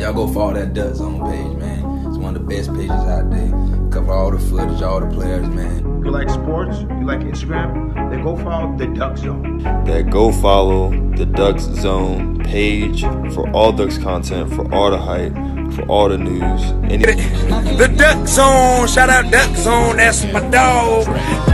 Y'all go follow that Duck Zone page, man. It's one of the best pages out there. Cover all the footage, all the players, man. You like sports? You like Instagram? Then go follow the Duck Zone. That go follow the Ducks Zone page for all Ducks content, for all the hype, for all the news. Any- The Duck Zone, shout out Duck Zone, that's my dog.